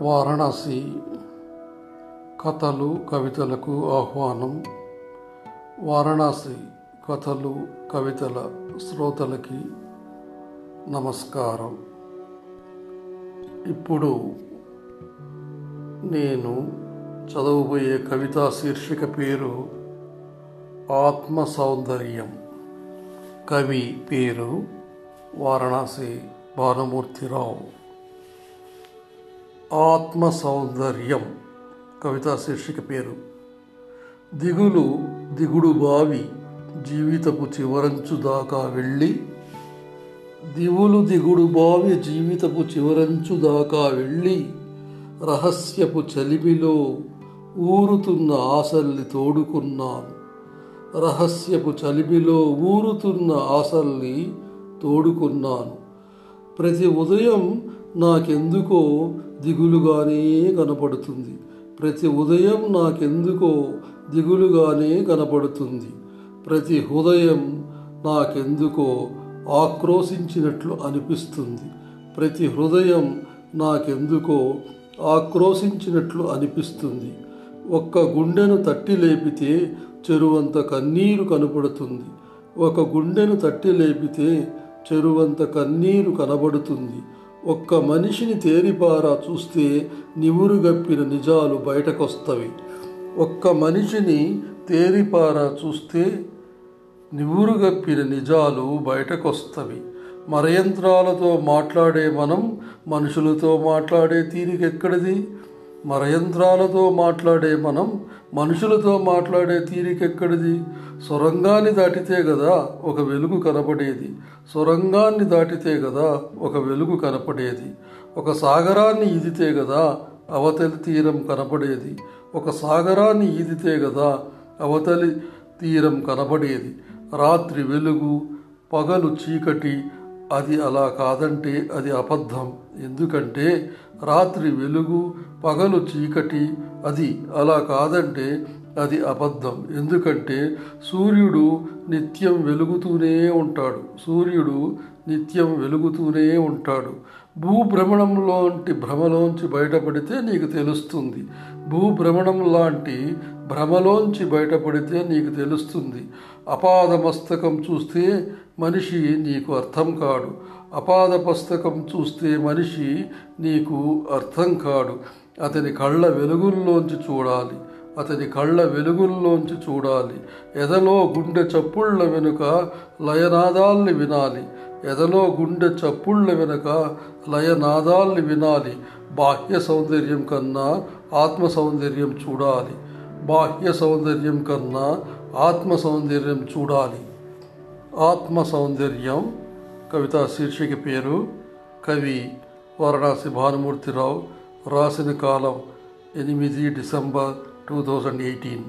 వారణాసి కథలు కవితలకు ఆహ్వానం. వారణాసి కథలు కవితల శ్రోతలకి నమస్కారం. ఇప్పుడు నేను చదవబోయే కవితా శీర్షిక పేరు ఆత్మ సౌందర్యం కవి పేరు వారణాసి భానుమూర్తిరావు. ఆత్మ సౌందర్యం కవితా శీర్షిక పేరు. దిగులు దిగుడు బావి జీవితపు చివరంచు దాకా వెళ్ళి దివులు దిగుడు బావి జీవితపు చివరంచు దాకా వెళ్ళి రహస్యపు చలిమిలో ఊరుతున్న ఆశల్ని తోడుకున్నాను. రహస్యపు చలిమిలో ఊరుతున్న ఆశల్ని తోడుకున్నాను. ప్రతి ఉదయం నాకెందుకో దిగులుగానే కనపడుతుంది. ప్రతి ఉదయం నాకెందుకో దిగులుగానే కనపడుతుంది. ప్రతి హృదయం నాకెందుకో ఆక్రోశించినట్లు అనిపిస్తుంది. ప్రతి హృదయం నాకెందుకో ఆక్రోశించినట్లు అనిపిస్తుంది. ఒక్క గుండెను తట్టి లేపితే చెరువంత కన్నీరు కనపడుతుంది. ఒక గుండెను తట్టి లేపితే చెరువంత కన్నీరు కనబడుతుంది. ఒక్క మనిషిని తేరిపారా చూస్తే నివురుగప్పిన నిజాలు బయటకొస్తవి. ఒక్క మనిషిని తేరిపారా చూస్తే నివురుగప్పిన నిజాలు బయటకొస్తవి. మరయంత్రాలతో మాట్లాడే మనం మనుషులతో మాట్లాడే తీరికెక్కడిది? మరయంత్రాలతో మాట్లాడే మనం మనుషులతో మాట్లాడే తీరికెక్కడిది? సొరంగాన్ని దాటితే కదా ఒక వెలుగు కనపడేది. సొరంగాన్ని దాటితే కదా ఒక వెలుగు కనపడేది. ఒక సాగరాన్ని ఈదితే కదా అవతలి తీరం కనపడేది. ఒక సాగరాన్ని ఈదితే కదా అవతలి తీరం కనపడేది. రాత్రి వెలుగు పగలు చీకటి అది అలా కాదంటే అది అబద్ధం. ఎందుకంటే రాత్రి వెలుగు పగలు చీకటి అది అలా కాదంటే అది అబద్ధం. ఎందుకంటే సూర్యుడు నిత్యం వెలుగుతూనే ఉంటాడు. సూర్యుడు నిత్యం వెలుగుతూనే ఉంటాడు. భూభ్రమణంలోంటి భ్రమలోంచి బయటపడితే నీకు తెలుస్తుంది. భూభ్రమణం లాంటి భ్రమలోంచి బయటపడితే నీకు తెలుస్తుంది. అపాదమస్తకం చూస్తే మనిషి నీకు అర్థం కాడు. అపాద పుస్తకం చూస్తే మనిషి నీకు అర్థం కాడు. అతని కళ్ళ వెలుగుల్లోంచి చూడాలి. అతని కళ్ళ వెలుగుల్లోంచి చూడాలి. ఎదలో గుండె చప్పుళ్ళ వెనుక లయనాదాల్ని వినాలి. ఎదలో గుండె చప్పుళ్ళ వెనుక లయనాదాల్ని వినాలి. బాహ్య సౌందర్యం కన్నా ఆత్మ సౌందర్యం చూడాలి. బాహ్య సౌందర్యం కన్నా ఆత్మ సౌందర్యం చూడాలి. ఆత్మ సౌందర్యం కవిత శీర్షిక పేరు కవి వారణాసి భానుమూర్తిరావు రాసిన కాలం ఎనిమిది డిసెంబర్ టూ థౌజండ్ ఎయిటీన్.